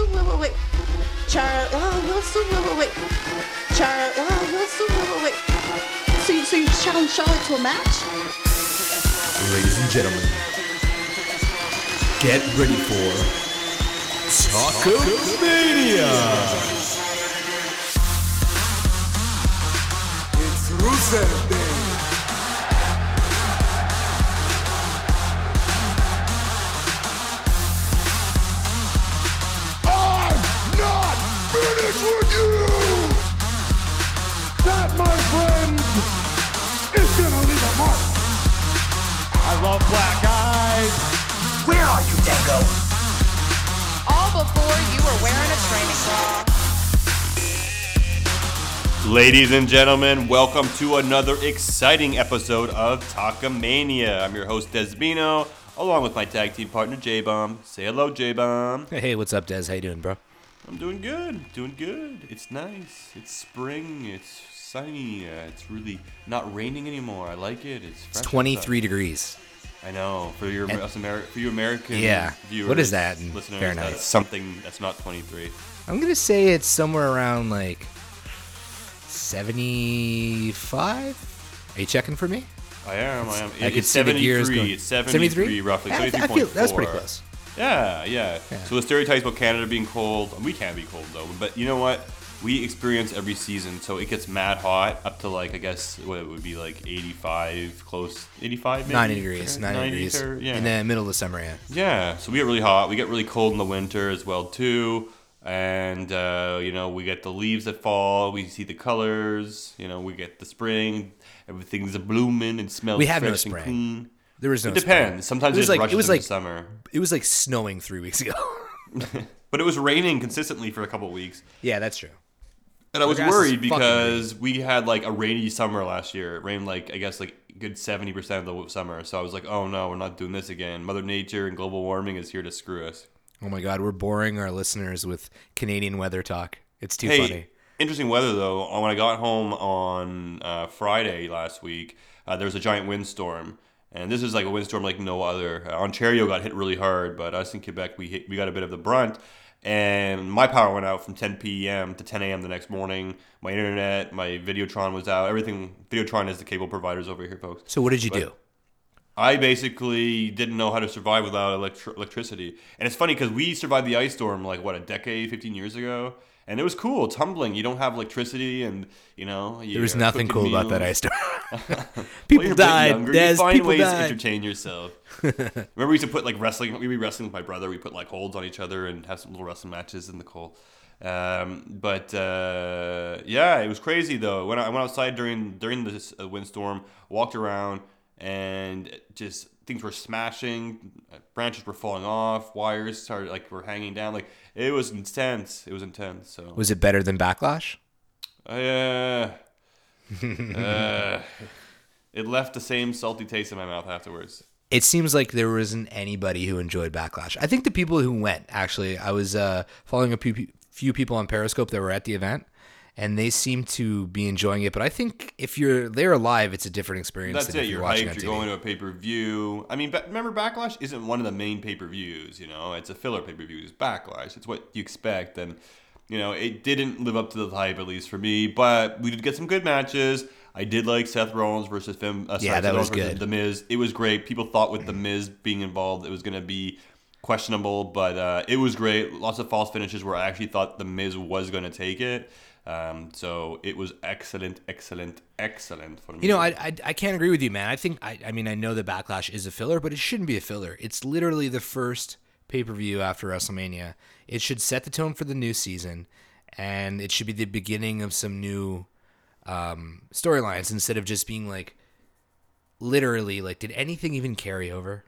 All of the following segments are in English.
so wait, wait, wait. Charlie, oh, you're so wait, wait, wait. Charlie, oh, you're so wait, wait, wait. So you, so you challenge Charlotte to a match? Ladies and gentlemen, get ready for Taco Mania! It's Rusev Day. Black eyes. Where are you, Dango? All before you were wearing a training bra. Ladies and gentlemen, welcome to another exciting episode of Takamania. I'm your host Desbino, along with my tag team partner J Bomb. Say hello, J Bomb. Hey, what's up, Des? How you doing, bro? I'm doing good, doing good. It's nice. It's spring. It's sunny. Uh, it's really not raining anymore. I like it. It's fresh It's 23 outside. degrees. I know for your And- us Ameri- for you American Yeah. viewers. What is that in listeners? Fahrenheit? That's something that's not 23. I'm gonna say it's somewhere around like 75. Are you checking for me? I am. I am. I It- could it's see the gears 73. going- It's 73 roughly. I, I 73.4. feel that's pretty close. Yeah, yeah, Yeah. So the stereotypes about Canada being cold, we can't be cold though. But you know what? We experience every season, so it gets mad hot up to like I guess what it would be like 85, close 85, maybe 90 degrees, Or 90 degrees or- yeah. in the middle of the summer. Yeah. yeah. So we get really hot. We get really cold in the winter as well too. And uh, you know we get the leaves that fall. We see the colors. You know we get the spring. Everything's a blooming and smells We have no fresh and spring. clean. There was no. It depends. spring. Sometimes it was like rushes it was like summer. it was like snowing three weeks ago. But it was raining consistently for a couple of weeks. yeah, that's true. And I was worried because we had like a rainy summer last year. It rained like I guess like a good seventy percent of the summer. So I was like, oh no, we're not doing this again. Mother Nature and global warming is here to screw us. Oh my God, we're boring our listeners with Canadian weather talk. It's too hey, funny. interesting weather though. When I got home on uh, Friday last week, uh, there was a giant windstorm. And this is like a windstorm like no other. Uh, Ontario got hit really hard, but us in Quebec, we hit, we got a bit of the brunt. And my power went out from 10 p.m. to 10 a.m. the next morning. My internet, my Videotron was out. Everything. Videotron is the cable providers over here, folks. So what did you But- do? I basically didn't know how to survive without electri- electricity. And it's funny because we survived the ice storm like what a decade, 15 years ago, and it was cool. tumbling. You don't have electricity, and you know There was nothing cooking cool about that meals. ice storm. Well, people bit died. Des, you find people ways to died. entertain yourself. Remember, we used to put like wrestling. We'd be wrestling with my brother. We put like holds on each other and have some little wrestling matches in the cold. Um, but uh, yeah, it was crazy though. When I went outside during during this uh, windstorm, walked around, and just things were smashing, uh, branches were falling off, wires started like were hanging down. Like it was intense. It was intense. So Was it better than Backlash? uh, uh, it left the same salty taste in my mouth afterwards. It seems like there wasn't anybody who enjoyed Backlash. I think the people who went actually, I was uh, following a few, few people on Periscope that were at the event, and they seem to be enjoying it. But I think if you're there live, it's a different experience. That's than it. if you're, You're hyped. You're going to a pay per view. I mean, remember, Backlash isn't one of the main pay per views. You know, it's a filler pay per view. It's Backlash. It's what you expect, and you know, it didn't live up to the hype, at least for me. But we did get some good matches. I did like Seth Rollins versus Finn. Uh, Yeah, that Seth was Rollins good. The Miz. It was great. People thought with The Miz being involved, it was going to be questionable, but uh, it was great. Lots of false finishes where I actually thought The Miz was going to take it. Um, so it was excellent, excellent, excellent for me. You know, I, I I can't agree with you, man. I think I I mean I know the Backlash is a filler, but it shouldn't be a filler. It's literally the first pay per view after WrestleMania. It should set the tone for the new season, and it should be the beginning of some new um, storylines instead of just being like literally like did anything even carry over?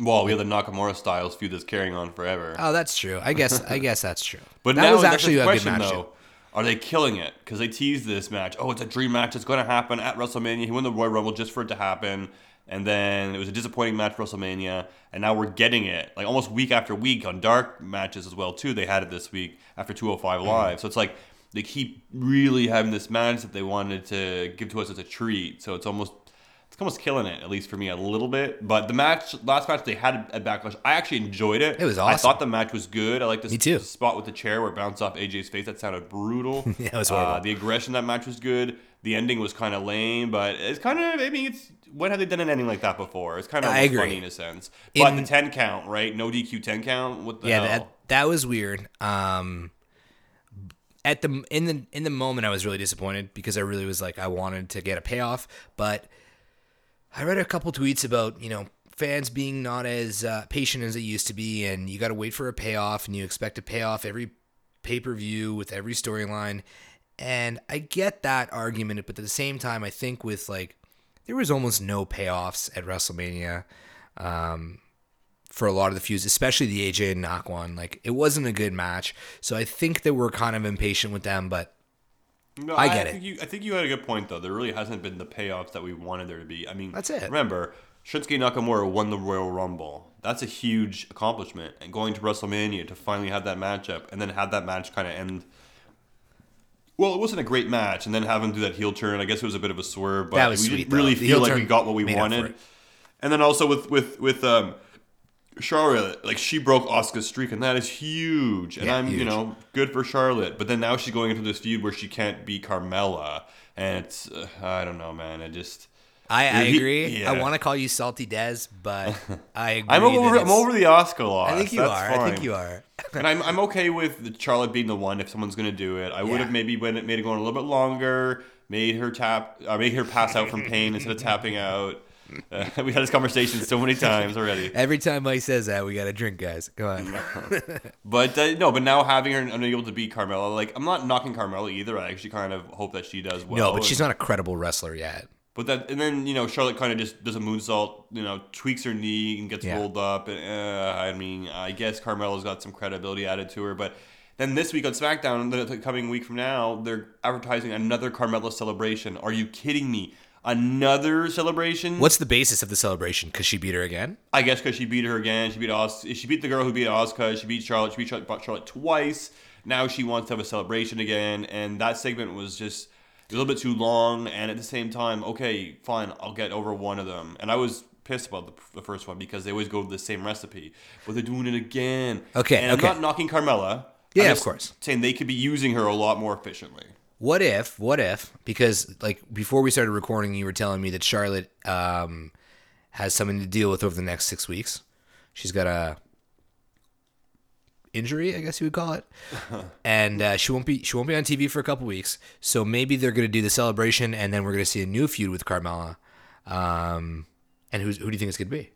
Well, we have the Nakamura Styles feud that's carrying on forever. Oh, that's true. I guess I guess that's true. But that now was actually a good match. though. Are they killing it? Because they teased this match. Oh, it's a dream match. It's going to happen at WrestleMania. He won the Royal Rumble just for it to happen. And then it was a disappointing match for WrestleMania. And now we're getting it. Like almost week after week on dark matches as well, too. They had it this week after 205 mm-hmm. Live. So it's like they keep really having this match that they wanted to give to us as a treat. So it's almost almost killing it, at least for me, a little bit. But the match, last match they had at Backlash, I actually enjoyed it. It was awesome. I thought the match was good. I like this Me too. spot with the chair where it bounced off AJ's face. That sounded brutal. Yeah, it was Uh, horrible. the aggression that match was good. The ending was kind of lame, but it's kind of. I mean, it's when have they done an ending like that before? It's kind of funny in a sense. But In- the ten count, right? No DQ ten count. What the yeah, hell? that that was weird. Um, at the in the in the moment, I was really disappointed because I really was like I wanted to get a payoff, but I read a couple tweets about you know fans being not as uh, patient as it used to be, and you got to wait for a payoff, and you expect a payoff every pay per view with every storyline, and I get that argument, but at the same time, I think with like there was almost no payoffs at WrestleMania. Um, for a lot of the feuds, especially the AJ and Knock one. Like it wasn't a good match, so I think that we're kind of impatient with them. But No, I get it. Think you, I think you had a good point though. There really hasn't been the payoffs that we wanted there to be. I mean, That's it. Remember, Shinsuke Nakamura won the Royal Rumble. That's a huge accomplishment. And going to WrestleMania to finally have that matchup and then have that match kind of end. Well, it wasn't a great match, and then have him do that heel turn. I guess it was a bit of a swerve, but we sweet, didn't really. The feel like we got what we made up for wanted. And then also with with with um, Charlotte, like she broke Asuka's streak, and that is huge. And Yeah, I'm, you know, good for Charlotte. But then now she's going into this feud where she can't beat Carmella, and it's, uh, I don't know, man. I just, I, I agree. yeah. I want to call you Salty Des, but I agree. I'm over, I'm over the Asuka loss. I think you That's are. I think you are. and I'm, I'm okay with Charlotte being the one if someone's gonna do it. I would Yeah. have maybe made it going a little bit longer, made her tap, uh, made her pass out from pain instead of tapping out. Uh, we had this conversation so many times already. Every time Mike says that, we got to drink, guys. Come on. But uh, no, but now having her unable to beat Carmella, like I'm not knocking Carmella either. I actually kind of hope that she does well. no, but she's not a credible wrestler yet. But that, and then you know Charlotte kind of just does a moonsault, you know, tweaks her knee and gets Yeah. rolled up. And uh, I mean, I guess Carmella's got some credibility added to her. But then this week on SmackDown, the, the coming week from now, they're advertising another Carmella celebration. Are you kidding me? Another celebration? What's the basis of the celebration? Because she beat her again? I guess because she beat her again. She beat Os- She beat the girl who beat Asuka. She beat Charlotte. She beat Charlotte, Charlotte twice. Now she wants to have a celebration again, and that segment was just a little bit too long. And at the same time, okay, fine, I'll get over one of them. And I was pissed about the, the first one because they always go to the same recipe, but they're doing it again. Okay, and I'm not knocking Carmella. Yeah, of course. Saying they could be using her a lot more efficiently. What if? What if? Because like before we started recording, you were telling me that Charlotte um, has something to deal with over the next six weeks. She's got a injury, I guess you would call it, and uh, she won't be she won't be on TV for a couple weeks. So maybe they're going to do the celebration, and then we're going to see a new feud with Carmella. Um, and who's, who do you think it's going to be?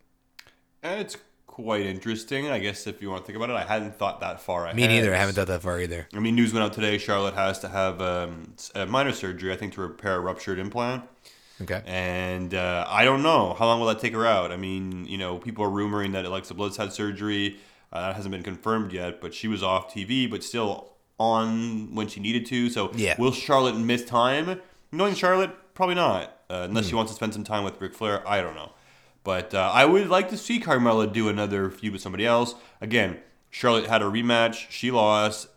And it's quite interesting, I guess, if you want to think about it. I hadn't thought that far ahead. Me neither. I haven't thought that far either. I mean, news went out today. Charlotte has to have um, a minor surgery, I think, to repair a ruptured implant. Okay. And uh, I don't know how long will that take her out. I mean, you know, people are rumoring that Alexa Bliss had surgery. Uh, that hasn't been confirmed yet, but she was off TV, but still on when she needed to. So, Yeah. will Charlotte miss time? Knowing Charlotte, probably not, uh, unless Hmm. she wants to spend some time with Ric Flair. I don't know. But uh, I would like to see Carmella do another feud with somebody else. Again, Charlotte had a rematch. She lost.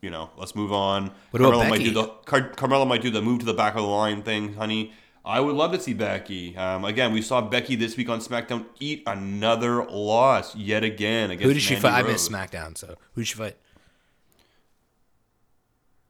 You know, let's move on. What about Carmella might do the Car- Carmella might do the move to the back of the line thing, honey. I would love to see Becky. Um, again, we saw Becky this week on SmackDown eat another loss yet again against. Who did she Mandy fight? I missed SmackDown, so who did she fight?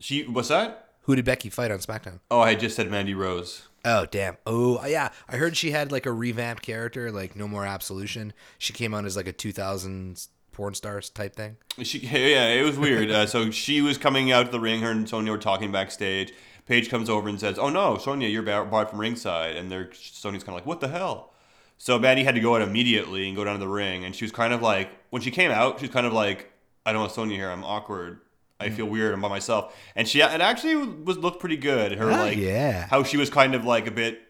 She what's that? Who did Becky fight on SmackDown? Oh, I just said Mandy Rose. Oh damn! Oh yeah, I heard she had like a revamped character, like No More Absolution. She came out as like a 2000s porn stars type thing. She, yeah, it was weird. Uh, so she was coming out to the ring. Her and Sonya were talking backstage. Paige comes over and says, "Oh no, Sonya, you're bar- barred from ringside." And they're Sonya's kind of like, "What the hell?" So Mandy had to go out immediately and go down to the ring. And she was kind of like, when she came out, she was kind of like, "I don't want Sonya here. I'm awkward. I feel weird. I'm by myself." And she, it actually was looked pretty good. Her like, yeah. how she was kind of like a bit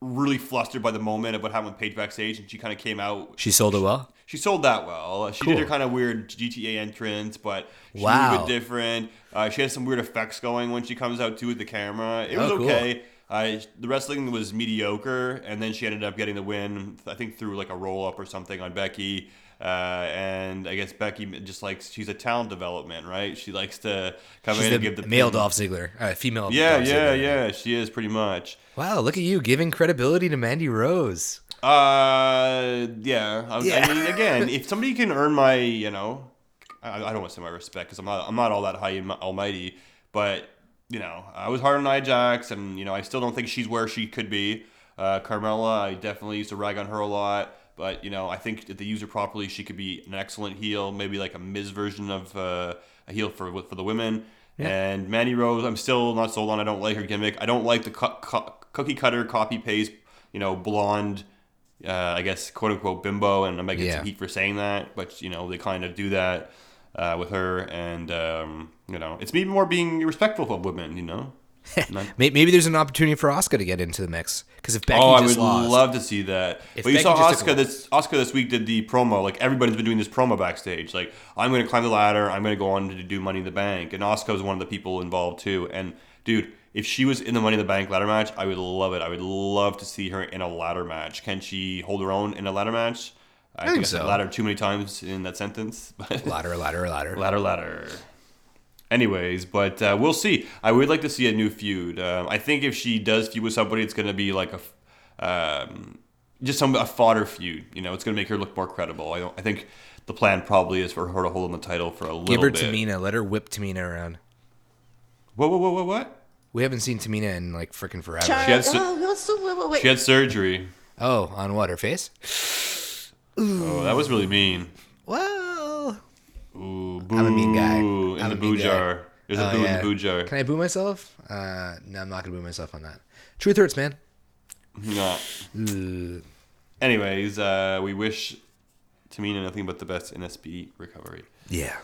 really flustered by the moment of what happened with Paige backstage, and she kind of came out She sold it well. she sold that well. She Cool. did her kind of weird GTA entrance, but she Wow. was a bit different. Uh, she has some weird effects going when she comes out too with the camera. It was Oh, cool. okay. Uh, the wrestling was mediocre, and then she ended up getting the win. I think through like a roll up or something on Becky. Uh, and I guess Becky just likes she's a talent development, right? She likes to come She's in and give the male. Dolph Ziggler, uh, female. Yeah, Dolph yeah, Ziggler. yeah. She is pretty much. Wow, look at you giving credibility to Mandy Rose. Uh, yeah. I, Yeah. I mean, again, if somebody can earn my, you know, I, I don't want to say my respect because I'm not, I'm not all that high and almighty, but you know, I was hard on Nia Jax, and you know, I still don't think she's where she could be. Uh, Carmella, I definitely used to rag on her a lot, but you know, I think if they use her properly, she could be an excellent heel, maybe like a Miz version of uh, a heel for for the women. And Mandy Rose, I'm still not sold on. I don't like her gimmick. I don't like the cu- cu- cookie cutter, copy paste, you know, blonde uh, I guess quote unquote bimbo, and I might get Yeah. some heat for saying that, but you know they kind of do that uh, with her, and um, you know it's me more being respectful of women, you know. Maybe there's an opportunity for Asuka to get into the mix because if Becky oh, I would lost, love to see that. But you Becky saw Asuka this Asuka this week did the promo. Like everybody's been doing this promo backstage. Like I'm going to climb the ladder. I'm going to go on to do Money in the Bank, and Asuka was one of the people involved too. And dude, if she was in the Money in the Bank ladder match, I would love it. I would love to see her in a ladder match. Can she hold her own in a ladder match? I, think I said so. ladder too many times in that sentence, but ladder, ladder, ladder. Ladder, ladder. Anyways, but uh, we'll see. I would like to see a new feud. Um, I think if she does feud with somebody, it's going to be like a um, just some a fodder feud. You know, it's going to make her look more credible. I don't. I think the plan probably is for her to hold on the title for a little Give her bit. Tamina. Let her whip Tamina around. Whoa, whoa, whoa, whoa, what? We haven't seen Tamina in like freaking forever. She had su- oh, what's wait, wait, wait. She had surgery. Oh, on what? Her face? Oh, that was really mean. Well, Ooh, boo. I'm a mean guy. In I'm the a boo guy. jar. There's a Oh, boo in the boo jar. Can I boo myself? Uh, no, I'm not gonna boo myself on that. Truth hurts, man. Nah. Anyways, uh, we wish Tamina nothing but the best in SB recovery. Yeah.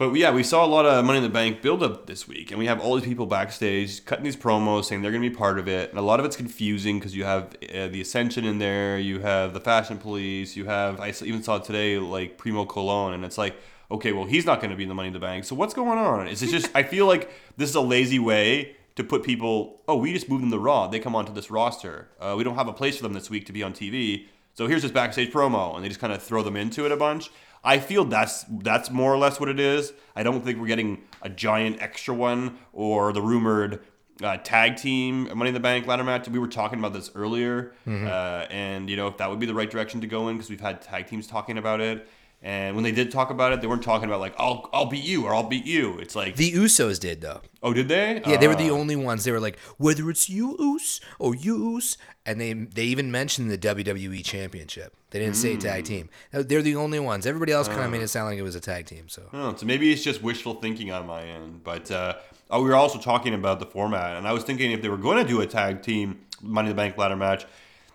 But yeah, we saw a lot of Money in the Bank build up this week, and we have all these people backstage cutting these promos saying they're going to be part of it. And a lot of it's confusing because you have uh, the Ascension in there, you have the Fashion Police, you have, I even saw today, like Primo Colón, and it's like, okay, well, he's not going to be in the Money in the Bank. So what's going on? Is it just, I feel like this is a lazy way to put people, oh, we just moved them to Raw. They come onto this roster. Uh, we don't have a place for them this week to be on TV. So here's this backstage promo, and they just kind of throw them into it a bunch. I feel that's that's more or less what it is. I don't think we're getting a giant extra one or the rumored uh, tag team Money in the Bank ladder match. We were talking about this earlier, uh, and you know if that would be the right direction to go in because we've had tag teams talking about it. And when they did talk about it, they weren't talking about like I'll I'll beat you or I'll beat you. It's like The Usos did though. oh did they? Yeah, they were the Uh, only ones. They were like, whether it's you Us or you Us, and they they even mentioned the WWE Championship. They didn't say Mm. tag team. They're the only ones. Everybody else kind of made it sound like it was a tag team. So Oh, so maybe it's just wishful thinking on my end. But uh, oh, we were also talking about the format, and I was thinking if they were going to do a tag team Money in the Bank ladder match,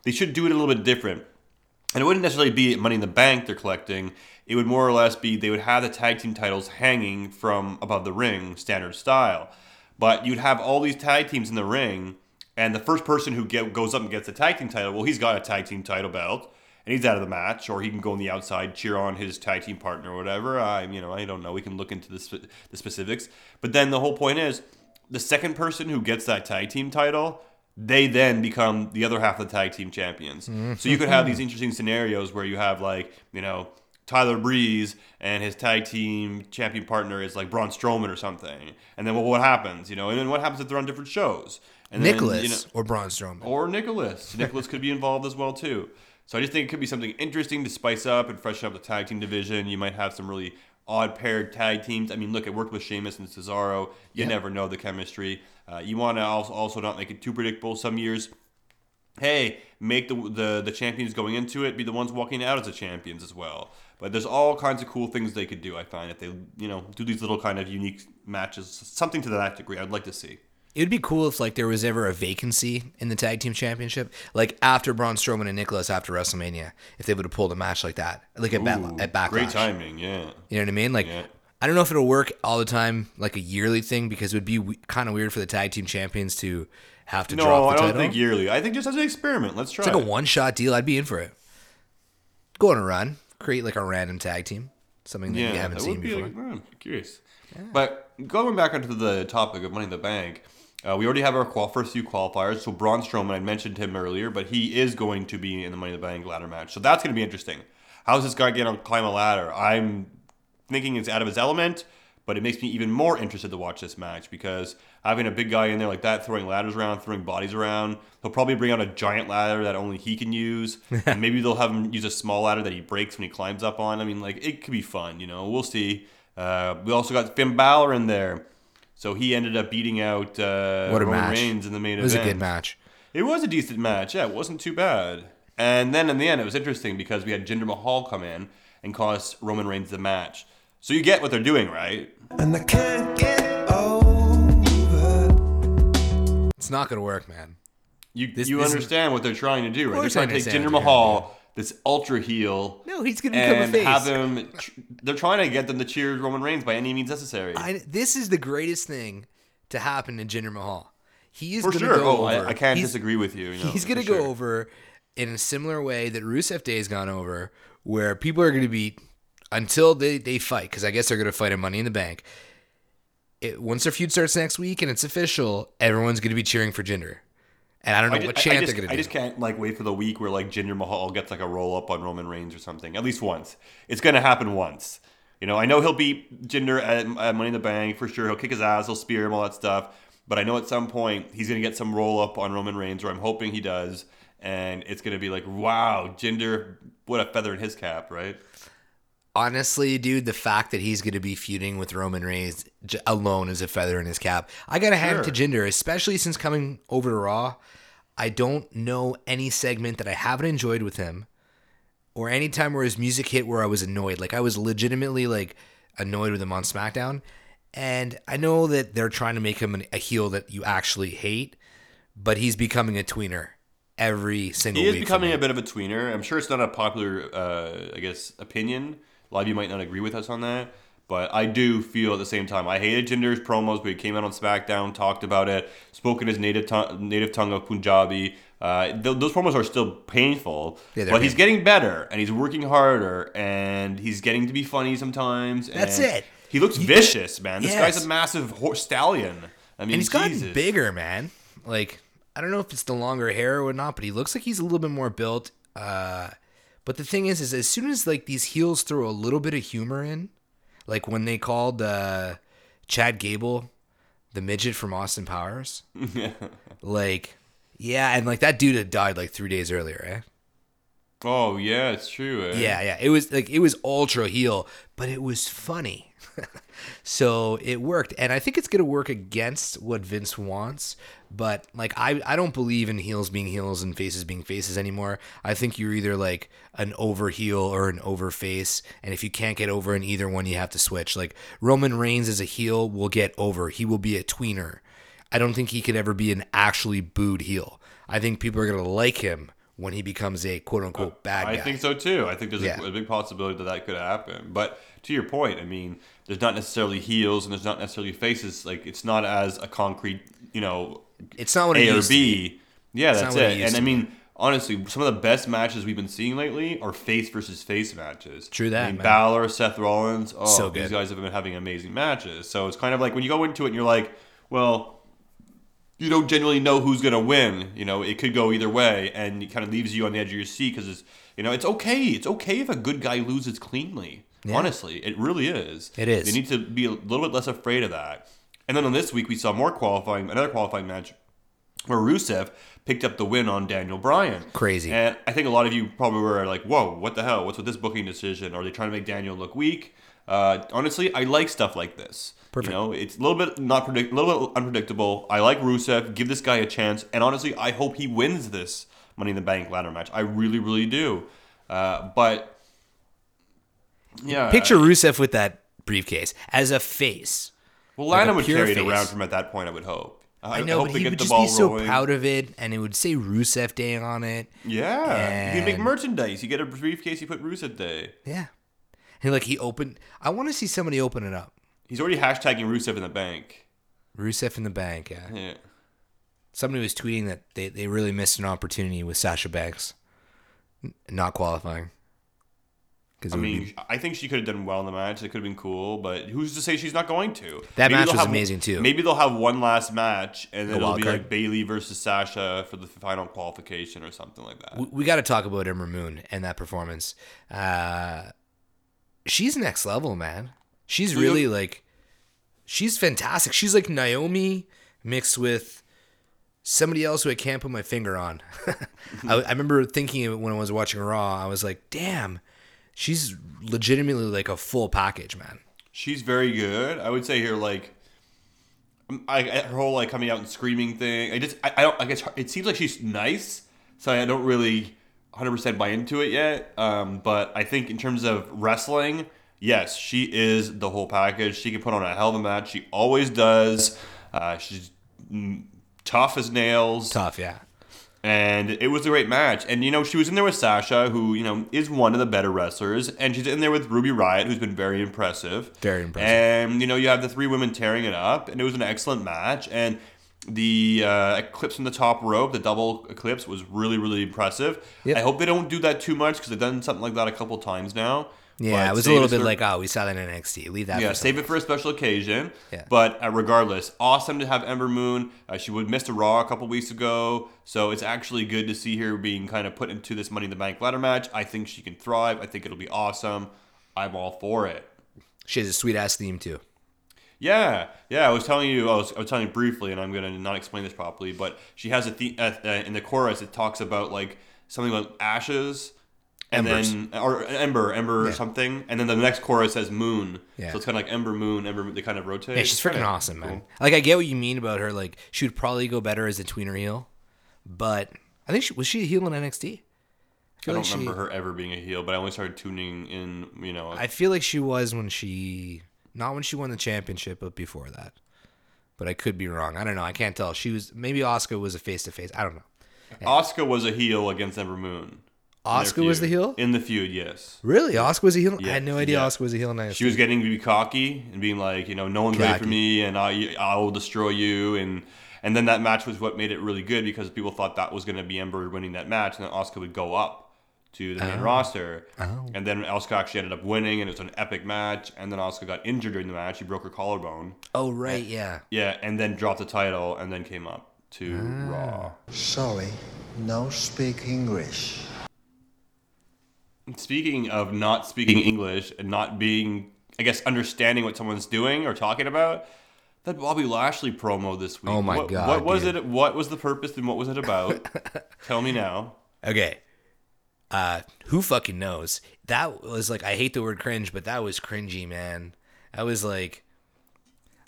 they should do it a little bit different. And it wouldn't necessarily be Money in the Bank they're collecting. It would more or less be they would have the tag team titles hanging from above the ring, standard style. But you'd have all these tag teams in the ring, and the first person who get, goes up and gets the tag team title, well, he's got a tag team title belt, and he's out of the match, or he can go on the outside, cheer on his tag team partner or whatever. I, you know, I don't know. We can look into the, the specifics. But then the whole point is, the second person who gets that tag team title, they then become the other half of the tag team champions. Mm-hmm. So you could have these interesting scenarios where you have like, you know, Tyler Breeze and his tag team champion partner is like Braun Strowman or something. And then well, what happens? You know, and then what happens if they're on different shows? And then, Nicholas you know, or Braun Strowman. or Nicholas. Nicholas could be involved as well too. So I just think it could be something interesting to spice up and freshen up the tag team division. You might have some really odd paired tag teams. I mean, look, it worked with Sheamus and Cesaro. You never know the chemistry. Uh, you want to also, also not make it too predictable. Some years, hey, make the, the the champions going into it be the ones walking out as the champions as well. But there's all kinds of cool things they could do. I find if they you know do these little kind of unique matches, something to that degree. I'd like to see. It would be cool if like there was ever a vacancy in the tag team championship, like after Braun Strowman and Nicholas after WrestleMania, if they would have pulled a match like that, like at, Bat- at Backlash. Great timing, yeah. You know what I mean? Like, Yeah. I don't know if it'll work all the time, like a yearly thing, because it would be w- kind of weird for the tag team champions to have to No, drop the I don't title. think yearly. I think just as an experiment. Let's try. it's like a it. one shot deal. I'd be in for it. Go on a run, create like a random tag team, something that you haven't that seen would be before. Like, oh, curious. But going back onto the topic of Money in the Bank, uh, we already have our qual- first few qualifiers. So Braun Strowman, I mentioned him earlier, but he is going to be in the Money in the Bank ladder match. So that's going to be interesting. how's this guy going to climb a ladder? I'm thinking it's out of his element, but it makes me even more interested to watch this match because having a big guy in there like that, throwing ladders around, throwing bodies around, he'll probably bring out a giant ladder that only he can use. and maybe they'll have him use a small ladder that he breaks when he climbs up on. I mean, like, it could be fun, you know? We'll see. Uh, we also got Finn Balor in there. So he ended up beating out uh, What a Roman match. Reigns in the main event. It was event. a good match. It was a decent match. Yeah, it wasn't too bad. And then in the end, it was interesting because we had Jinder Mahal come in and cost Roman Reigns the match. So you get what they're doing, right? And I can't get over. It's not gonna work, man. You This- you this- understand what they're trying to do, right? They're trying to take understand Jinder what they're Mahal, this ultra heel, No, he's gonna become a and face. have him. tr- They're trying to get them to cheer Roman Reigns by any means necessary. I, this is the greatest thing to happen to Jinder Mahal. He is For gonna sure. go Oh, over. I, I can't He's- disagree with you. you know, he's gonna go sure. over in a similar way that Rusev Day has gone over, where people are gonna be until they they fight because I guess they're gonna fight in Money in the Bank. It, once their feud starts next week and it's official, everyone's gonna be cheering for Jinder, and I don't know I ju- what I- I just, they're gonna do. I just can't like wait for the week where like Jinder Mahal gets like a roll up on Roman Reigns or something. At least once. It's gonna happen once. You know, I know he'll beat Jinder at, at Money in the Bank for sure. He'll kick his ass. He'll spear him, all that stuff. But I know at some point he's gonna get some roll up on Roman Reigns, or I'm hoping he does. And it's gonna be like, wow, Jinder, what a feather in his cap, right? Honestly, dude, the fact that he's going to be feuding with Roman Reigns j- alone is a feather in his cap. I got to hand it to Jinder, especially since coming over to Raw. I don't know any segment that I haven't enjoyed with him or any time where his music hit where I was annoyed. Like I was legitimately like annoyed with him on SmackDown. And I know that they're trying to make him an, a heel that you actually hate, but he's becoming a tweener every single He is becoming a bit of a tweener. I'm sure it's not a popular, uh, I guess, opinion. A lot of you might not agree with us on that, but I do feel at the same time. I hated Jinder's promos, but he came out on SmackDown, talked about it, spoke in his native tongue, native tongue of Punjabi. Uh, th- those promos are still painful, Yeah, but he's getting better and he's working harder and he's getting to be funny sometimes. That's it. He looks vicious, man. This Yes. guy's a massive horse stallion. I mean, and he's gotten bigger, man. Like I don't know if it's the longer hair or whatnot, but he looks like he's a little bit more built. Uh, but the thing is, is as soon as like these heels throw a little bit of humor in, like when they called uh, Chad Gable the midget from Austin Powers, like yeah, and like that dude had died like three days earlier, eh? Oh yeah, it's true. eh? Yeah, yeah. It was like it was ultra heel, but it was funny. so it worked. And I think it's gonna work against what Vince wants. But like I, I don't believe in heels being heels and faces being faces anymore. I think you're either like an over heel or an over face. And if you can't get over in either one, you have to switch. Like Roman Reigns as a heel will get over. He will be a tweener. I don't think he could ever be an actually booed heel. I think people are gonna like him when he becomes a quote unquote bad guy. I think so too. I think there's Yeah. a, a big possibility that that could happen. But to your point, I mean, there's not necessarily heels and there's not necessarily faces. Like it's not as a concrete, you know, It's not what A or used to be. B. Yeah, It's that's it it. And I mean, honestly, some of the best matches we've been seeing lately are face versus face matches. True that, I mean, man. Balor, Seth Rollins. Oh, So these guys have been having amazing matches. So it's kind of like when you go into it and you're like, well, you don't generally know who's gonna win. You know, it could go either way, and it kind of leaves you on the edge of your seat because it's you know it's okay. It's okay if a good guy loses cleanly. Yeah. Honestly, it really is. It is. They need to be a little bit less afraid of that. And then on this week, we saw more qualifying, another qualifying match where Rusev picked up the win on Daniel Bryan. Crazy. And I think a lot of you probably were like, "Whoa, what the hell? What's with this booking decision? Are they trying to make Daniel look weak?" Uh, honestly, I like stuff like this. Perfect. You know, it's a little bit not predict, a little bit unpredictable. I like Rusev. Give this guy a chance, and honestly, I hope he wins this Money in the Bank ladder match. I really, really do. Uh, but yeah, Picture Rusev with that briefcase as a face. Well, like Lana would pure carry it around from at that point. I would hope. I know, hope but he get would the just ball be so rolling. proud of it, and it would say Rusev Day on it. Yeah, you make merchandise. You get a briefcase. You put Rusev Day. Yeah, and like he opened. I want to see somebody open it up. He's already hashtagging Rusev in the bank. Rusev in the bank. Yeah. Yeah. Somebody was tweeting that they, they really missed an opportunity with Sasha Banks not qualifying. Because I mean, I think she could have done well in the match. It could have been cool, but who's to say she's not going to? That match they'll was have- amazing, too. Maybe they'll have one last match, and then it'll be card. like Bayley versus Sasha for the final qualification or something like that. we, we got to talk about Ember Moon and that performance. Uh, she's next level, man. She's So really like, she's fantastic. She's like Naomi mixed with somebody else who I can't put my finger on. I, I remember thinking when I was watching Raw. I was like, damn, she's legitimately like a full package, man. She's very good. I would say here, like, um, I, her whole like coming out and screaming thing. I just, I, I don't. I guess it seems like she's nice, so I don't really 100 percent buy into it yet. Um, but I think in terms of wrestling, yes, she is the whole package. She can put on a hell of a match. She always does. Uh, she's mm, tough as nails. Tough, yeah. And it was a great match. And you know, she was in there with Sasha, who you know is one of the better wrestlers, and she's in there with Ruby Riott, who's been very impressive. Very impressive. And you know, you have the three women tearing it up, and it was an excellent match. And the uh, eclipse from the top rope, the double eclipse, was really, really impressive. Yep. I hope they don't do that too much because they've done something like that a couple times now. Yeah, But it was a little bit for- like, oh, we saw that in NXT. Leave that yeah, for save it for a special occasion. Yeah. But uh, regardless, awesome to have Ember Moon. Uh, she would missed a Raw a couple weeks ago, so it's actually good to see her being kind of put into this Money in the Bank ladder match. I think she can thrive. I think it'll be awesome. I'm all for it. She has a sweet ass theme too. Yeah, yeah. I was telling you, I was, I was telling you briefly, and I'm gonna not explain this properly, but she has a theme uh, uh, in the chorus. It talks about like something about ashes, and Embers. then or ember, ember or something, and then the next chorus says moon. Yeah. So it's kind of like ember, moon, ember. They kind of rotate. Yeah, she's freaking kinda awesome, man. cool. Like I get what you mean about her. Like she would probably go better as a tweener heel, but I think she was she a heel in NXT. I I don't like she, remember her ever being a heel, but I only started tuning in. You know, I feel like she was when she not when she won the championship, but before that. But I could be wrong. I don't know. I can't tell. She was maybe Asuka was a face to face. I don't know. Asuka was a heel against Ember Moon. In their Asuka was the heel. in the feud. Yes, Really, Asuka was a heel. I had no idea yeah. Asuka was a heel in NXT. she was getting to be cocky and being like, you know, no one's ready for me, and I, I will destroy you, and and then that match was what made it really good because people thought that was going to be Ember winning that match, and then Asuka would go up to the main roster, Oh. and then Asuka actually ended up winning, and it was an epic match, and then Asuka got injured during the match, he broke her collarbone, oh right, yeah. yeah, and then dropped the title, and then came up to Ah. Raw. Sorry, no speak English. Speaking of not speaking English and not being, I guess, understanding what someone's doing or talking about, that Bobby Lashley promo this week. Oh my what, God, What was dude. it? What was the purpose and what was it about? Tell me now. Okay. Uh, who fucking knows? That was like I hate the word cringe, but that was cringy, man. I was like,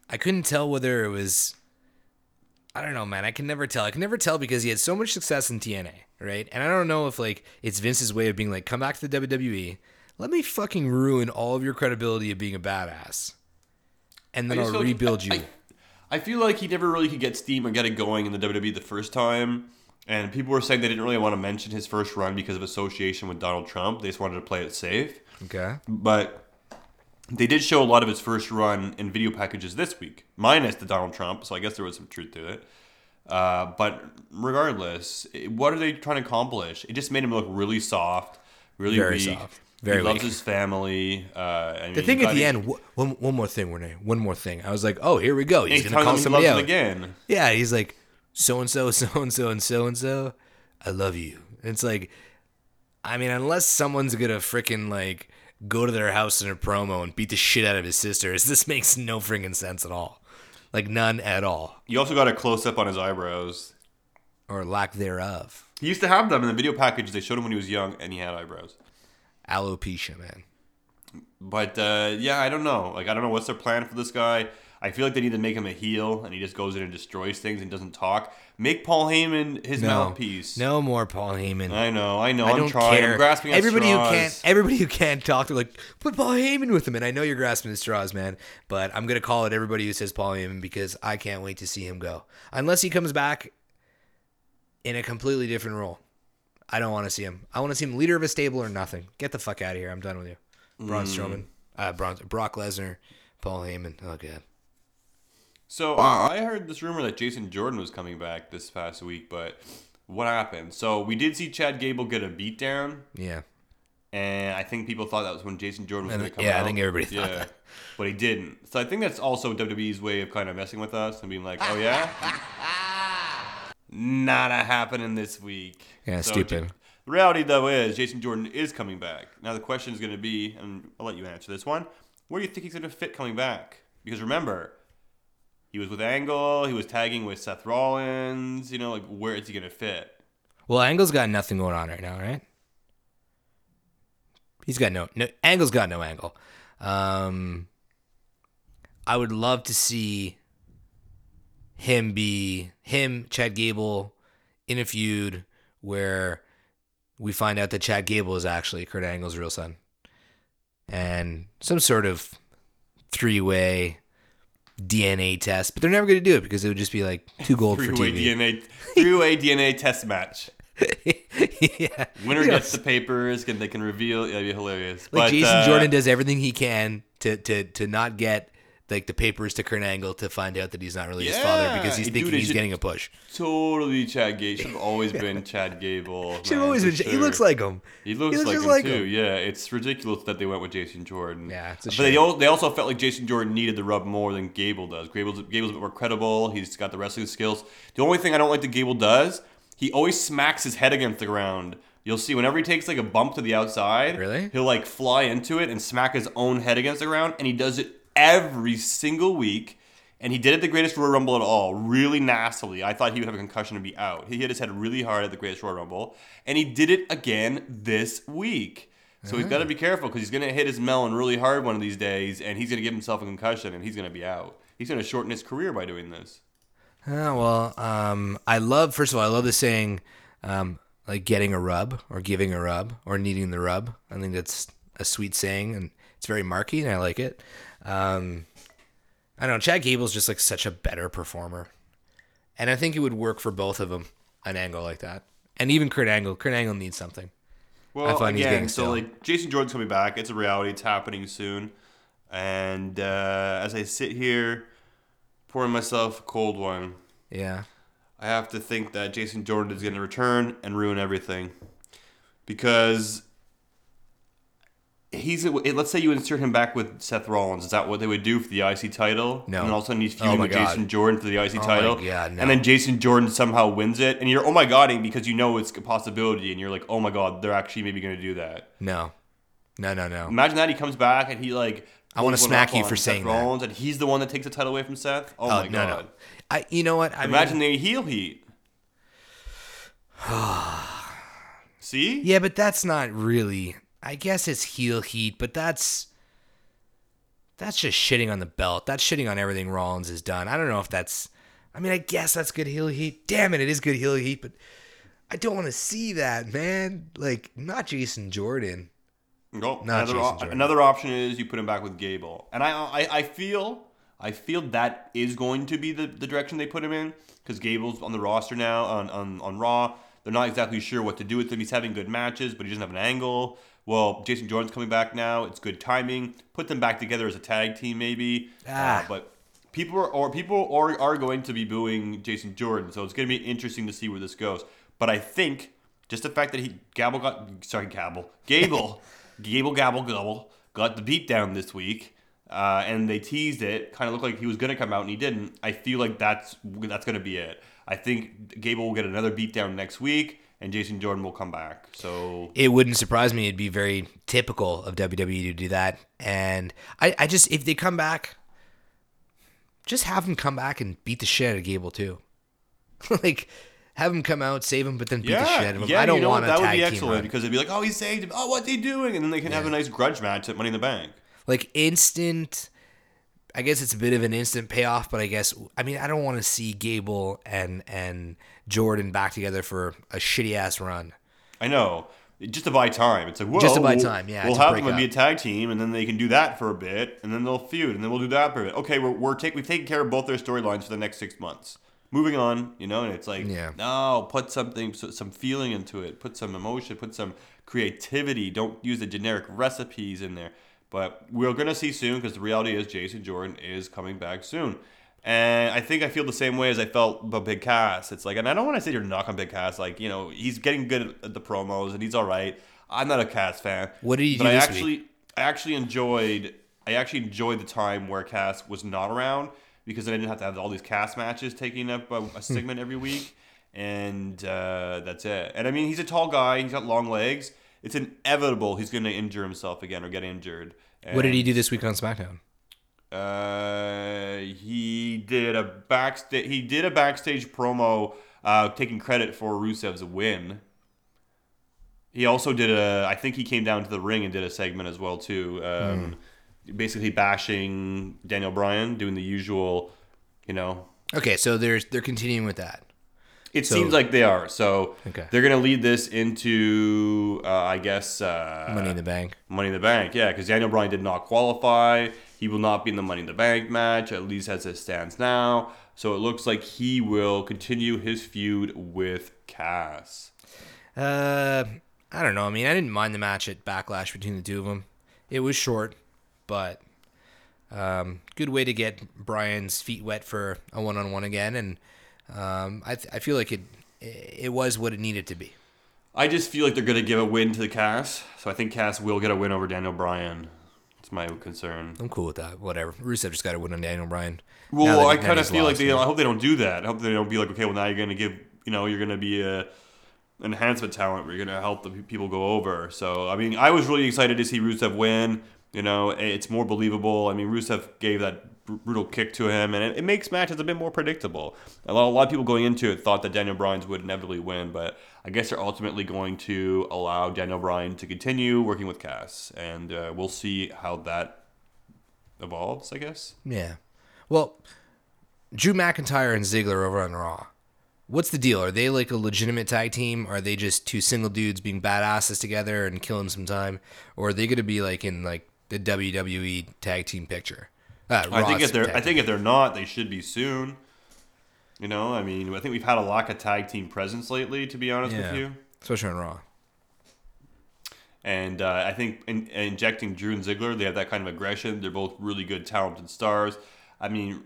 I couldn't tell whether it was. I don't know, man. I can never tell. I can never tell because he had so much success in TNA, right? And I don't know if like it's Vince's way of being like, come back to the WWE, let me fucking ruin all of your credibility of being a badass, and then I'll feel like- rebuild you. I, I feel like he never really could get steam or get it going in the WWE the first time. And people were saying they didn't really want to mention his first run because of association with Donald Trump. They just wanted to play it safe. okay. But they did show a lot of his first run in video packages this week, minus the Donald Trump. So I guess there was some truth to it. Uh, but regardless, what are they trying to accomplish? It just made him look really soft, really Very weak. soft. Very he loves weak. his family. Uh, I The mean, thing at the he- end, one, one more thing, Renee. One more thing. I was like, oh, here we go. He's, he's gonna call somebody loves out him again. Yeah, he's like, so and so, so and so, and so and so. I love you. It's like, I mean, unless someone's gonna freaking like go to their house in a promo and beat the shit out of his sisters, this makes no freaking sense at all. Like none at all, You also got a close up on his eyebrows. or lack thereof. He used to have them in the video packages. They showed him when he was young, and he had eyebrows. Alopecia, man. But uh, yeah, I don't know. Like I don't know what's their plan for this guy. I feel like they need to make him a heel, and he just goes in and destroys things and doesn't talk. Make Paul Heyman his No, mouthpiece. no more Paul Heyman. I know, I know. I I'm don't trying. care. I'm grasping everybody straws. who can't, everybody who can't talk, they're like, put Paul Heyman with him. And I know you're grasping at straws, man. But I'm gonna call it everybody who says Paul Heyman because I can't wait to see him go. Unless he comes back in a completely different role, I don't want to see him. I want to see him leader of a stable or nothing. Get the fuck out of here. I'm done with you. Braun Mm. Strowman, uh, Braun, Brock Lesnar, Paul Heyman. Oh god. So uh, I heard this rumor that Jason Jordan was coming back this past week, but what happened? So we did see Chad Gable get a beatdown. Yeah. and I think people thought that was when Jason Jordan was going to come yeah, I think everybody thought yeah, that. but he didn't. So I think that's also WWE's way of kind of messing with us and being like, "Oh yeah, not a happening this week." Yeah, So stupid. The reality though is Jason Jordan is coming back. Now the question is going to be, and I'll let you answer this one: Where do you think he's going to fit coming back? Because remember, he was with Angle, he was tagging with Seth Rollins. You know, like where is he to fit? Well, Angle's got nothing going on right now, right? He's got no, no Angle's got no angle. Um, I would love to see him be him, Chad Gable, in a feud where we find out that Chad Gable is actually Kurt Angle's real son, and some sort of three-way DNA test. But they're never going to do it because it would just be like two gold for TV. DNA, three-way DNA test match. yeah. Winner You know, gets the papers, and they can reveal. Yeah, it'd be hilarious. Like but, Jason uh, Jordan does everything he can to to to not get like the papers to Kurt Angle to find out that he's not really his father because he's dude, thinking it he's getting a push. Totally, Chad Gable. Should have always been Chad Gable. Should have man, always for been. He looks like him. He looks, like, just him like too. him. Yeah, it's ridiculous that they went with Jason Jordan. Yeah, it's a but they shame. they also felt like Jason Jordan needed the rub more than Gable does. Gable's Gable's a bit more credible. He's got the wrestling skills. The only thing I don't like that Gable does, he always smacks his head against the ground. You'll see whenever he takes like a bump to the outside, Really? he'll like fly into it and smack his own head against the ground, and he does it every single week. And he did it the Greatest Royal Rumble at all, really nastily. I thought he would have a concussion and be out. He hit his head really hard at the Greatest Royal Rumble, and he did it again this week. So he's got to be careful because he's going to hit his melon really hard one of these days, and he's going to give himself a concussion, and he's going to be out. He's going to shorten his career by doing this. Oh, well, um, I love. First of all, I love the saying, um, like getting a rub or giving a rub or needing the rub. I think that's a sweet saying, and it's very marky, and I like it. Um, I don't know. Chad Gable's just like such a better performer, and I think it would work for both of them. An angle like that, and even Kurt Angle. Kurt Angle needs something. Well, find he's again, getting so stale. like Jason Jordan's coming back. It's a reality. It's happening soon. And uh, as I sit here pouring myself a cold one, Yeah. I have to think that Jason Jordan is going to return and ruin everything because he's. Let's say you insert him back with Seth Rollins. Is that what they would do for the IC title? No. And then all of a sudden he's Oh feuding my with God. Jason Jordan for the IC Oh my title. God, no. And then Jason Jordan somehow wins it, and you're oh my godding because you know it's a possibility, and you're like oh my god, they're actually maybe going to do that. No. No. No. No. Imagine that he comes back and he like. I wanna smack you for Seth saying that. And he's the one that takes the title away from Seth. Oh, Oh, my no, god! no. I. You know what? I Imagine Mean, the heel heat. See? yeah, but that's not really. I guess it's heel heat, but that's. That's just shitting on the belt. That's shitting on everything Rollins has done. I don't know if that's. I mean, I guess that's good heel heat. Damn it, it is good heel heat, but I don't want to see that, man. Like, not Jason Jordan. Nope. Not another, Jason Jordan. another option is you put him back with Gable, and I, I, I feel, I feel that is going to be the, the direction they put him in because Gable's on the roster now on, on on Raw. They're not exactly sure what to do with him. He's having good matches, but he doesn't have an angle. Well, Jason Jordan's coming back now. It's good timing. Put them back together as a tag team, maybe. Ah. Uh, but people are or people are, are going to be booing Jason Jordan, so it's going to be interesting to see where this goes. But I think just the fact that he Gable got sorry Gable Gable Gable Gable Gable got the beat down this week, uh, and they teased it. Kind of looked like he was going to come out and he didn't. I feel like that's that's going to be it. I think Gable will get another beat down next week, and Jason Jordan will come back. So it wouldn't surprise me. It'd be very typical of WWE to do that. And I, I just, if they come back, just have them come back and beat the shit out of Gable too. like, have him come out, save him, but then beat the shit out of him. yeah, I don't you know want that would be excellent because it'd be like, "Oh, he saved him. Oh, what's he doing?" And then they can have a nice grudge match at Money in the Bank. like instant. I guess it's a bit of an instant payoff, but I guess I mean I don't want to see Gable and and Jordan back together for a shitty ass run. I know. Just to buy time. It's like, well, Just to buy we'll- time, yeah, We'll have them be a tag team, and then they can do that for a bit, and then they'll feud, and then we'll do that for a bit. Okay, we're, we're take, we've taken care of both their storylines for the next six months. Moving on, you know, and it's like, Yeah. no, put something, some feeling into it, put some emotion, put some creativity. Don't use the generic recipes in there. But we're gonna see soon because the reality is Jason Jordan is coming back soon. And I think I feel the same way as I felt about Big Cass. It's like, and I don't want to say you're knock on Big Cass. Like, you know, he's getting good at the promos and he's all right. I'm not a Cass fan. What did he but do I this actually, I actually enjoyed. I actually enjoyed the time where Cass was not around because then I didn't have to have all these Cass matches taking up a, a segment every week, and uh, that's it. And I mean, he's a tall guy. He's got long legs. It's inevitable he's going to injure himself again or get injured. What did he do this week on SmackDown? Uh, he did a backstage. He did a backstage promo, uh, taking credit for Rusev's win. He also did a. I think he came down to the ring and did a segment as well too. Um, Basically bashing Daniel Bryan, doing the usual, you know. Okay, so there's they're continuing with that. It So- seems like they are. So Okay. they're gonna lead this into, uh, I guess, uh, Money in the Bank. Money in the Bank, yeah, because Daniel Bryan did not qualify. He will not be in the Money in the Bank match, at least as it stands now. So it looks like he will continue his feud with Cass. Uh, I don't know. I mean, I didn't mind the match at Backlash between the two of them. It was short, but um, good way to get Bryan's feet wet for a one-on-one again, and um, I th- I feel like it it was what it needed to be. I just feel like they're going to give a win to the Cass. So I think Cass will get a win over Daniel Bryan. It's my concern. I'm cool with that. Whatever. Rusev just got to win on Daniel Bryan. Well, I kind of feel like they. I hope they don't do that. I hope they don't be like, okay, well now you're going to give, you know, you're going to be a enhancement talent where you're going to help the people go over. So I mean, I was really excited to see Rusev win. You know, it's more believable. I mean, Rusev gave that brutal kick to him, and it, it makes matches a bit more predictable. A lot, a lot of people going into it thought that Daniel Bryan would inevitably win, but I guess they're ultimately going to allow Daniel Bryan to continue working with Cass, and uh, we'll see how that evolves. I guess. Yeah. Well, Drew McIntyre and Ziggler over on Raw. What's the deal? Are they like a legitimate tag team? Are they just two single dudes being badasses together and killing some time? Or are they going to be like in like the WWE tag team picture? Uh, I think if they're I think if they're not, they should be soon. You know, I mean, I think we've had a lack of tag team presence lately, to be honest team. with you. especially on Raw. And uh, I think in, injecting Drew and Ziggler, they have that kind of aggression. They're both really good, talented stars. I mean,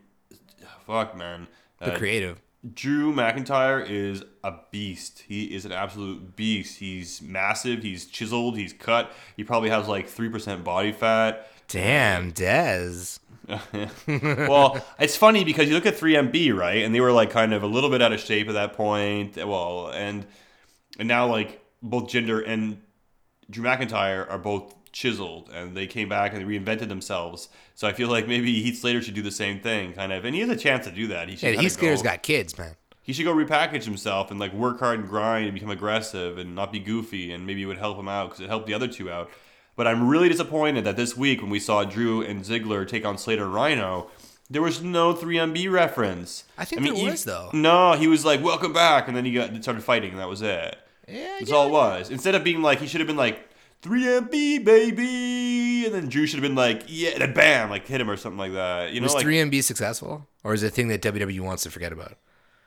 fuck, man. The Uh, creative. Drew McIntyre is a beast. He is an absolute beast. He's massive. He's chiseled. He's cut. He probably has like three percent body fat. Damn, Dez. well, it's funny because you look at 3MB, right? And they were like kind of a little bit out of shape at that point. Well, and and now like both Jinder and Drew McIntyre are both chiseled and they came back and they reinvented themselves. So I feel like maybe Heath Slater should do the same thing, kind of. And he has a chance to do that. He should Yeah, Heath Slater's go- got kids, man. he should go repackage himself and like work hard and grind and become aggressive and not be goofy and maybe it would help him out because it helped the other two out. But I'm really disappointed that this week when we saw Drew and Ziggler take on Slater Rhyno, there was no 3MB reference. I think there he- was, though. No, he was like, "Welcome back," and then he got started fighting, and that was it. Yeah, That's all it was. Instead of being like, he should have been like 3MB baby, and then Drew should have been like, "Yeah," and then bam, like hit him or something like that. You know, Was like 3MB successful? Or is it a thing that WWE wants to forget about?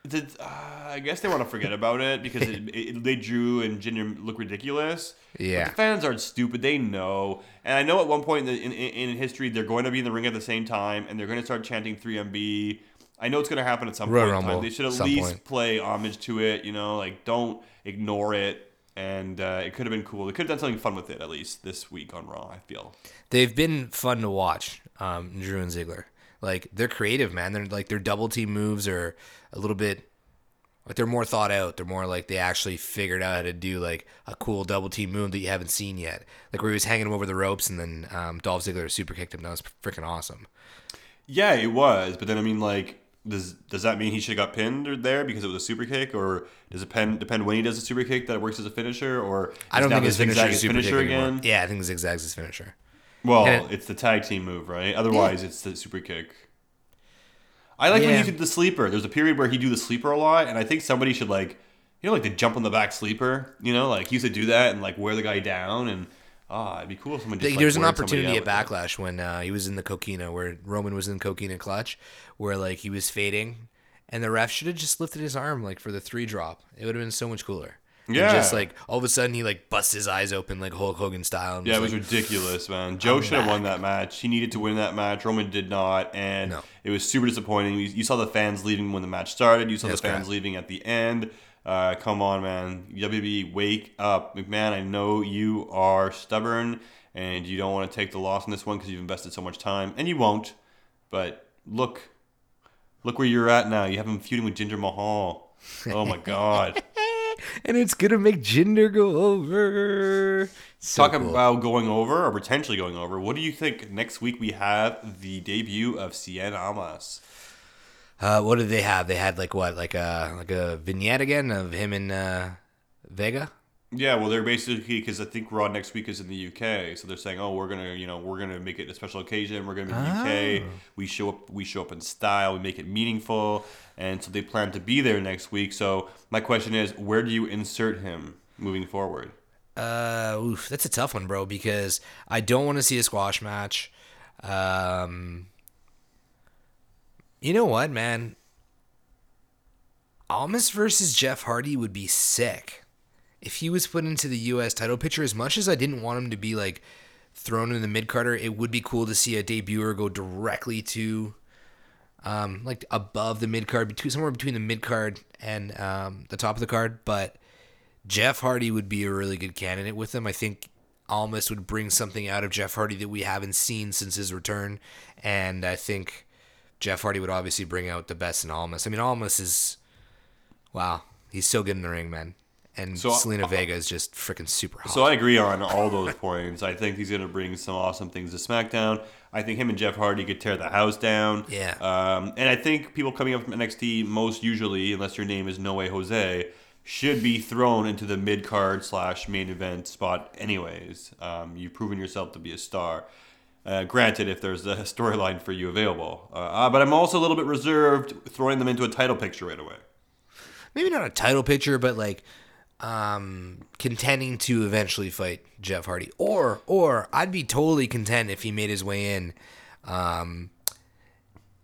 did, uh, I guess they want to forget about it because it, it, they drew and Jinder look ridiculous. Yeah. But the fans aren't stupid. They know. And I know at one point in, in, in history, they're going to be in the ring at the same time and they're going to start chanting 3MB. I know it's going to happen at some Royal point in time. Rumble, They should at least point. play homage to it. You know, like don't ignore it. And uh, it could have been cool. They could have done something fun with it at least this week on Raw. I feel. They've been fun to watch, um, Drew and Ziggler. Like they're creative, man. They're like their double team moves are a little bit like they're more thought out. They're more like they actually figured out how to do like a cool double team move that you haven't seen yet. Like where he was hanging him over the ropes and then um, Dolph Ziggler super kicked him. That was freaking awesome. Yeah, it was. But then I mean, like, does does that mean he should have got pinned or there because it was a super kick, or does it depend depend when he does a super kick that it works as a finisher, or I don't think his finisher is super finisher kick anymore. again? Yeah, I think zigzag's his finisher. Well, it- it's the tag team move, right? Otherwise, it's the super kick. I like when he did the sleeper. There's a period where he do the sleeper a lot, and I think somebody should like, you know, like the jump on the back sleeper. You know, like he used to do that and like wear the guy down, and ah, it'd be cool if someone just. There- like, There's an opportunity at. Backlash when uh, he was in the Coquina, where Roman was in Coquina clutch, where like he was fading, and the ref should have just lifted his arm like for the three drop. It would have been so much cooler. And Yeah. just like all of a sudden he like busts his eyes open like Hulk Hogan style. Yeah, it was like, ridiculous, man. Joe should have won that match. He needed to win that match. Roman did not, and No. it was super disappointing. You, you saw the fans leaving when the match started. You saw That's the fans crap. leaving at the end. Uh, come on, man. WB, wake up. McMahon, I know you are stubborn and you don't want to take the loss in this one because you've invested so much time, and you won't. But look, look where you're at now. You have him feuding with Jinder Mahal. Oh my God. and it's gonna make Jinder go over. So Talk cool. about going over or potentially going over. What do you think next week we have the debut of Cien Almas? Uh, what did they have? They had like what, like a like a vignette again of him in uh, Vega. Yeah, well, they're basically because I think Raw next week is in the UK, so they're saying, "Oh, we're gonna, you know, we're gonna make it a special occasion. We're gonna be in the UK. We show up, we show up in style. We make it meaningful." And so they plan to be there next week. So my question is, where do you insert him moving forward? Uh, oof, that's a tough one, bro. Because I don't want to see a squash match. Um, you know what, man? Almas versus Jeff Hardy would be sick if he was put into the U.S. title picture. As much as I didn't want him to be like thrown in the mid carder, it would be cool to see a debuter go directly to, um, like above the mid card, between somewhere between the mid card and um, the top of the card. But Jeff Hardy would be a really good candidate with him. I think Almas would bring something out of Jeff Hardy that we haven't seen since his return, and I think Jeff Hardy would obviously bring out the best in Almas. I mean, Almas is wow, he's so good in the ring, man. And So, Zelina uh, Vega is just freaking super hot. So I agree on all those points. I think he's going to bring some awesome things to SmackDown. I think him and Jeff Hardy could tear the house down. Yeah. Um, and I think people coming up from NXT, most usually, unless your name is No Way Jose, should be thrown into the mid card slash main event spot, anyways. Um, you've proven yourself to be a star. Uh, granted, if there's a storyline for you available. Uh, uh, but I'm also a little bit reserved throwing them into a title picture right away. Maybe not a title picture, but like um contending to eventually fight Jeff Hardy. Or or I'd be totally content if he made his way in um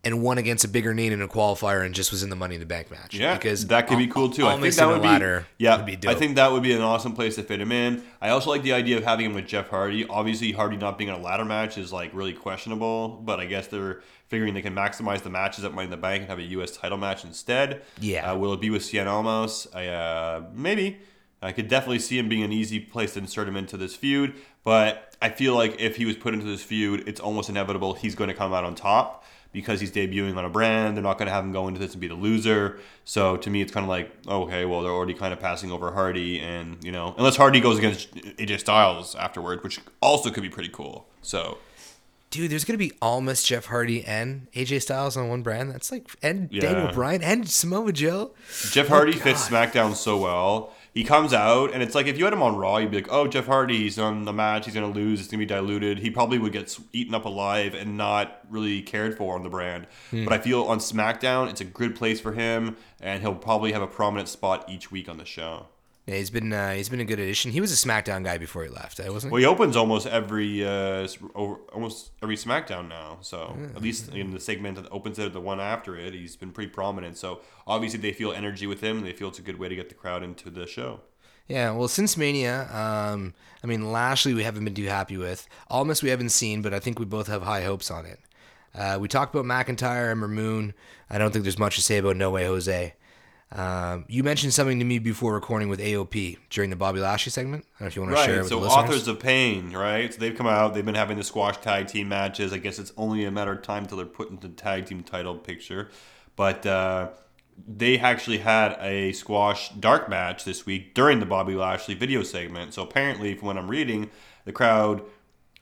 and won against a bigger name in a qualifier and just was in the Money in the Bank match. Yeah, because that could be cool too. I think that would be yeah. would be I think that would be an awesome place to fit him in. I also like the idea of having him with Jeff Hardy. Obviously, Hardy not being in a ladder match is like really questionable, but I guess they're figuring they can maximize the matches at Money in the Bank and have a U.S. title match instead. Yeah. uh, will it be with Cien Almas? I, uh, maybe. I could definitely see him being an easy place to insert him into this feud, but I feel like if he was put into this feud, it's almost inevitable he's going to come out on top because he's debuting on a brand. They're not going to have him go into this and be the loser. So to me, it's kind of like, okay, well, they're already kind of passing over Hardy, and you know, unless Hardy goes against AJ Styles afterwards, which also could be pretty cool. So Dude, there's gonna be Almas, Jeff Hardy, and AJ Styles on one brand. That's like and Yeah. Daniel Bryan and Samoa Joe. Jeff Hardy oh, God. fits SmackDown so well. He comes out, and it's like if you had him on Raw, you'd be like, "Oh, Jeff Hardy, he's on the match. He's gonna lose. It's gonna be diluted. He probably would get eaten up alive and not really cared for on the brand." Hmm. But I feel on SmackDown, it's a good place for him, and he'll probably have a prominent spot each week on the show. Yeah, he's been uh, he's been a good addition. He was a SmackDown guy before he left, uh, wasn't he? Well, he opens almost every uh, almost every SmackDown now. So at least in the segment that opens it, the one after it, he's been pretty prominent. So obviously they feel energy with him. and They feel it's a good way to get the crowd into the show. Yeah, well, since Mania, um, I mean, Lashley we haven't been too happy with. Almas we haven't seen, but I think we both have high hopes on it. Uh, we talked about McIntyre and Moon. I don't think there's much to say about No Way Jose. Um, you mentioned something to me before recording with AOP during the Bobby Lashley segment. I don't know if you want to share Right. with So the listeners. authors of pain, right? So they've come out. They've been having the squash tag team matches. I guess it's only a matter of time till they're put into the tag team title picture. But uh, they actually had a squash dark match this week during the Bobby Lashley video segment. So apparently, from what I'm reading, the crowd.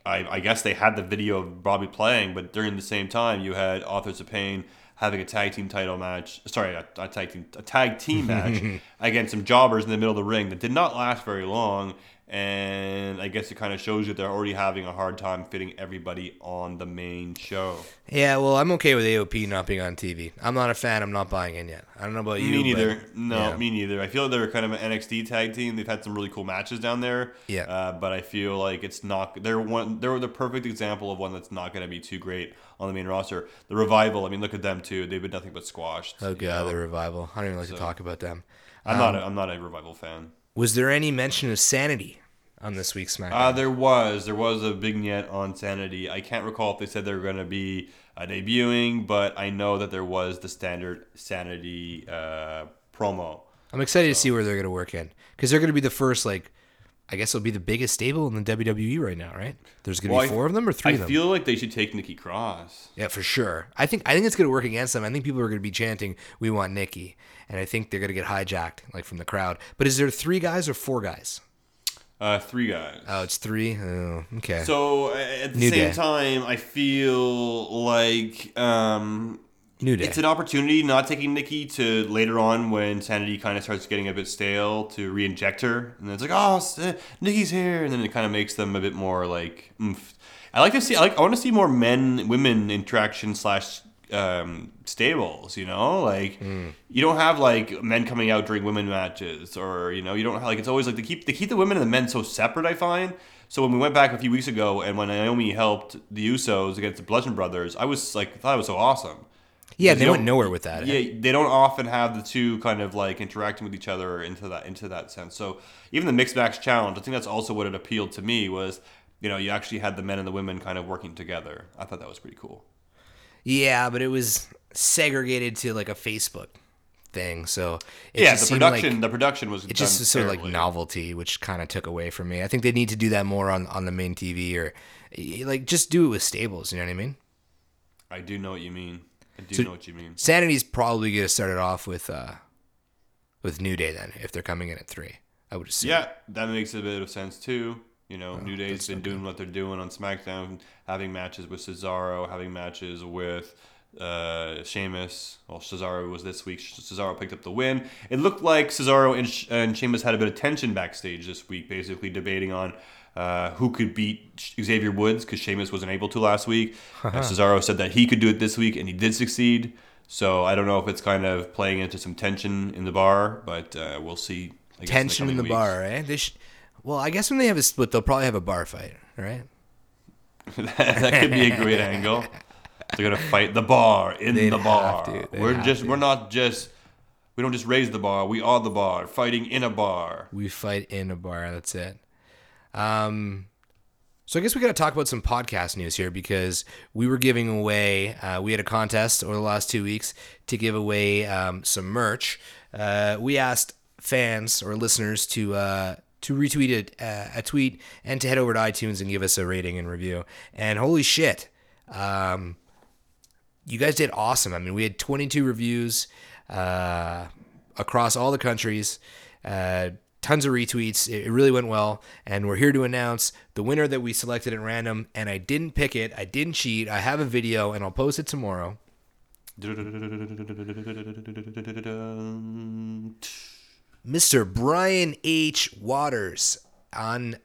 I, I guess they had the video of Bobby playing, but during the same time, you had Authors of Pain having a tag team title match. Sorry, a, a tag team a tag team match against some jobbers in the middle of the ring that did not last very long. And I guess it kind of shows you they're already having a hard time fitting everybody on the main show. Yeah, well, I'm okay with AOP not being on TV. I'm not a fan. I'm not buying in yet. I don't know about you. me neither. but- no, yeah. me neither. I feel like they're kind of an NXT tag team. They've had some really cool matches down there. Yeah. Uh, but I feel like it's not. They're one. They're the perfect example of one that's not going to be too great on the main roster. The revival. I mean, look at them too. They've been nothing but squashed. Oh you know? the revival. I don't even like to talk about them. I'm not. A, I'm not a revival fan. Was there any mention of sanity on this week's SmackDown? Uh, there was there was a vignette on Sanity. I can't recall if they said they were going to be uh, debuting, but I know that there was the standard Sanity uh, promo I'm excited to see where they're going to work in because they're going to be the first, like, I guess it'll be the biggest stable in the WWE right now, right? There's going to Well, be I- four of them or three I of them. I feel like they should take Nikki Cross. yeah, for sure. I think I think it's going to work against them. I think people are going to be chanting, "We want Nikki," and I think they're going to get hijacked like from the crowd. But is there three guys or four guys? Uh, three guys. Oh, it's three. Oh, okay. So at the New same Day. time, I feel like um, New Day. it's an opportunity not taking Nikki to later on when Sanity kind of starts getting a bit stale to re-inject her, and then it's like, oh, Nikki's here, and then it kind of makes them a bit more like. Oomph. I like to see. I like. I want to see more men women interaction slash um, stables. You know, like you don't have like men coming out during women matches, or you know, you don't have like it's always like they keep they keep the women and the men so separate. I find. So when we went back a few weeks ago, and when Naomi helped the Usos against the Bludgeon Brothers, I was like, thought it was so awesome. yeah, Because they went nowhere with that. Yeah, they don't often have the two kind of like interacting with each other into that into that sense. So even the mixed match challenge, I think that's also what it appealed to me was, you know, you actually had the men and the women kind of working together. I thought that was pretty cool. Yeah, but it was segregated to like a Facebook thing, so yeah, just the production Like, the production was it just was sort of like novelty, which kind of took away from me. I think they need to do that more on on the main TV or like just do it with stables. You know what I mean? I do know what you mean. I do So- know what you mean. Sanity's probably gonna start it off with uh with New Day then if they're coming in at three. I would assume. Yeah, that makes a bit of sense too. You know, New Day's been doing what they're doing on SmackDown, having matches with Cesaro, having matches with uh, Sheamus. Well, Cesaro was this week. Cesaro picked up the win. It looked like Cesaro and, Sh- and Sheamus had a bit of tension backstage this week, basically debating on uh, who could beat Xavier Woods because Sheamus wasn't able to last week. Uh, Cesaro said that he could do it this week, and he did succeed. So I don't know if it's kind of playing into some tension in the bar, but uh, we'll see. Tension in the, coming weeks. bar, right? They sh- well, I guess when they have a split, they'll probably have a bar fight, right? that could be a great angle. They're gonna fight the bar in They'd the bar. We're just to. we're not just we don't just raise the bar. We are the bar, fighting in a bar. We fight in a bar. That's it. Um, so I guess we got to talk about some podcast news here because we were giving away. Uh, we had a contest over the last two weeks to give away um, some merch. Uh, we asked fans or listeners to uh, to retweet a, uh, a tweet and to head over to iTunes and give us a rating and review. And holy shit, um, you guys did awesome. I mean, we had 22 reviews uh, across all the countries, uh, tons of retweets. It it really went well. And we're here to announce the winner that we selected at random. And I didn't pick it, I didn't cheat. I have a video and I'll post it tomorrow. Mr. Brian H. Waters on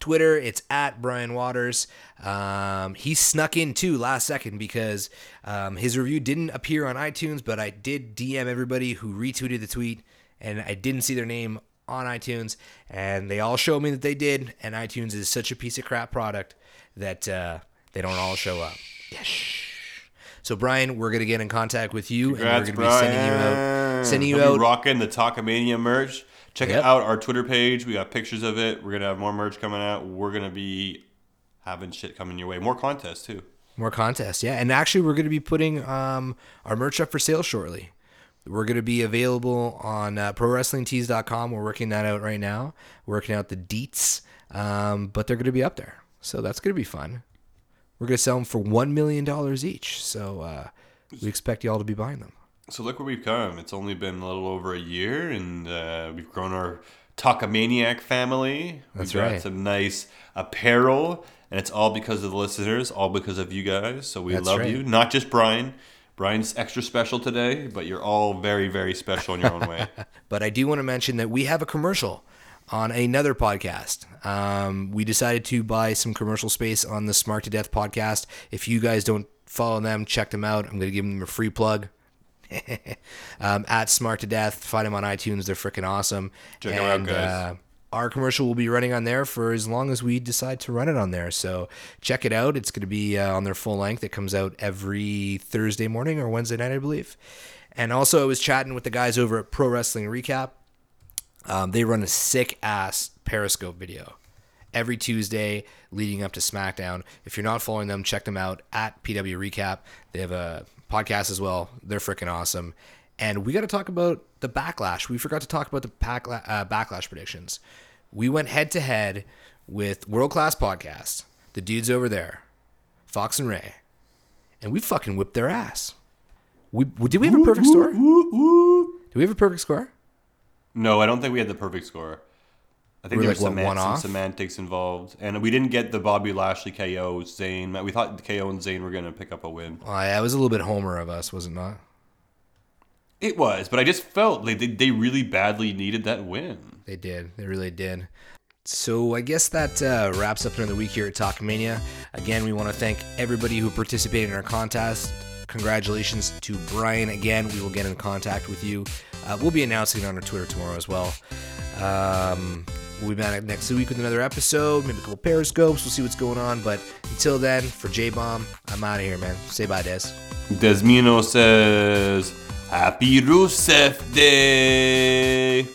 Twitter. It's at Brian Waters. Um, he snuck in too last second because um, his review didn't appear on iTunes, but I did DM everybody who retweeted the tweet, and I didn't see their name on iTunes, and they all showed me that they did. And iTunes is such a piece of crap product that uh, they don't all show up. Yes. So Brian, we're gonna get in contact with you, Congrats, and we're gonna be sending you out. Sending you out rocking the Talkamania merch. Check Yep. out our Twitter page. We got pictures of it. We're gonna have more merch coming out. We're gonna be having shit coming your way. More contests too. More contests, yeah. And actually, we're going to be putting um, our merch up for sale shortly. We're going to be available on uh, ProWrestlingTees.com. We're working that out right now, working out the deets, um, but they're going to be up there. So that's going to be fun. We're going to sell them for $1 million each. So uh, we expect y'all to be buying them. So look where we've come. It's only been a little over a year, and uh, we've grown our Talkamaniac family. That's we've got some nice apparel, and it's all because of the listeners, all because of you guys. So we That's love right. you. Not just Brian. Brian's extra special today, but you're all very, very special in your own way. But I do want to mention that we have a commercial on another podcast. Um, we decided to buy some commercial space on the Smart to Death podcast. If you guys don't follow them, check them out. I'm going to give them a free plug. um, at Smart to Death, find them on iTunes. They're freaking awesome. Check 'em out, guys. Uh, our commercial will be running on there for as long as we decide to run it on there. So check it out. It's going to be uh, on their full length. It comes out every Thursday morning or Wednesday night, I believe. And also, I was chatting with the guys over at Pro Wrestling Recap. Um, they run a sick ass Periscope video every Tuesday leading up to SmackDown. If you're not following them, check them out at PW Recap. They have a podcast as well. They're freaking awesome. And we got to talk about the backlash. We forgot to talk about the backla- uh, backlash predictions. We went head to head with World Class Podcast, the dudes over there, Fox and Ray, and we fucking whipped their ass. We did we have a perfect score? Do we have a perfect score? No, I don't think we had the perfect score. I think there like, was what, some, one some off? semantics involved, and we didn't get the Bobby Lashley KO Zayn. We thought the KO and Zayn were going to pick up a win. Oh, yeah, it was a little bit Homer of us, was it not? It was, but I just felt like they, they really badly needed that win. They did. They really did. So I guess that uh, wraps up another week here at Talkmania. Again, we want to thank everybody who participated in our contest. Congratulations to Brian again. We will get in contact with you. Uh, we'll be announcing it on our Twitter tomorrow as well. Um, we'll be back next week with another episode, maybe a couple periscopes. We'll see what's going on. But until then, for J Bomb, I'm out of here, man. Say bye, Des. Desmino says, Happy Rusev Day!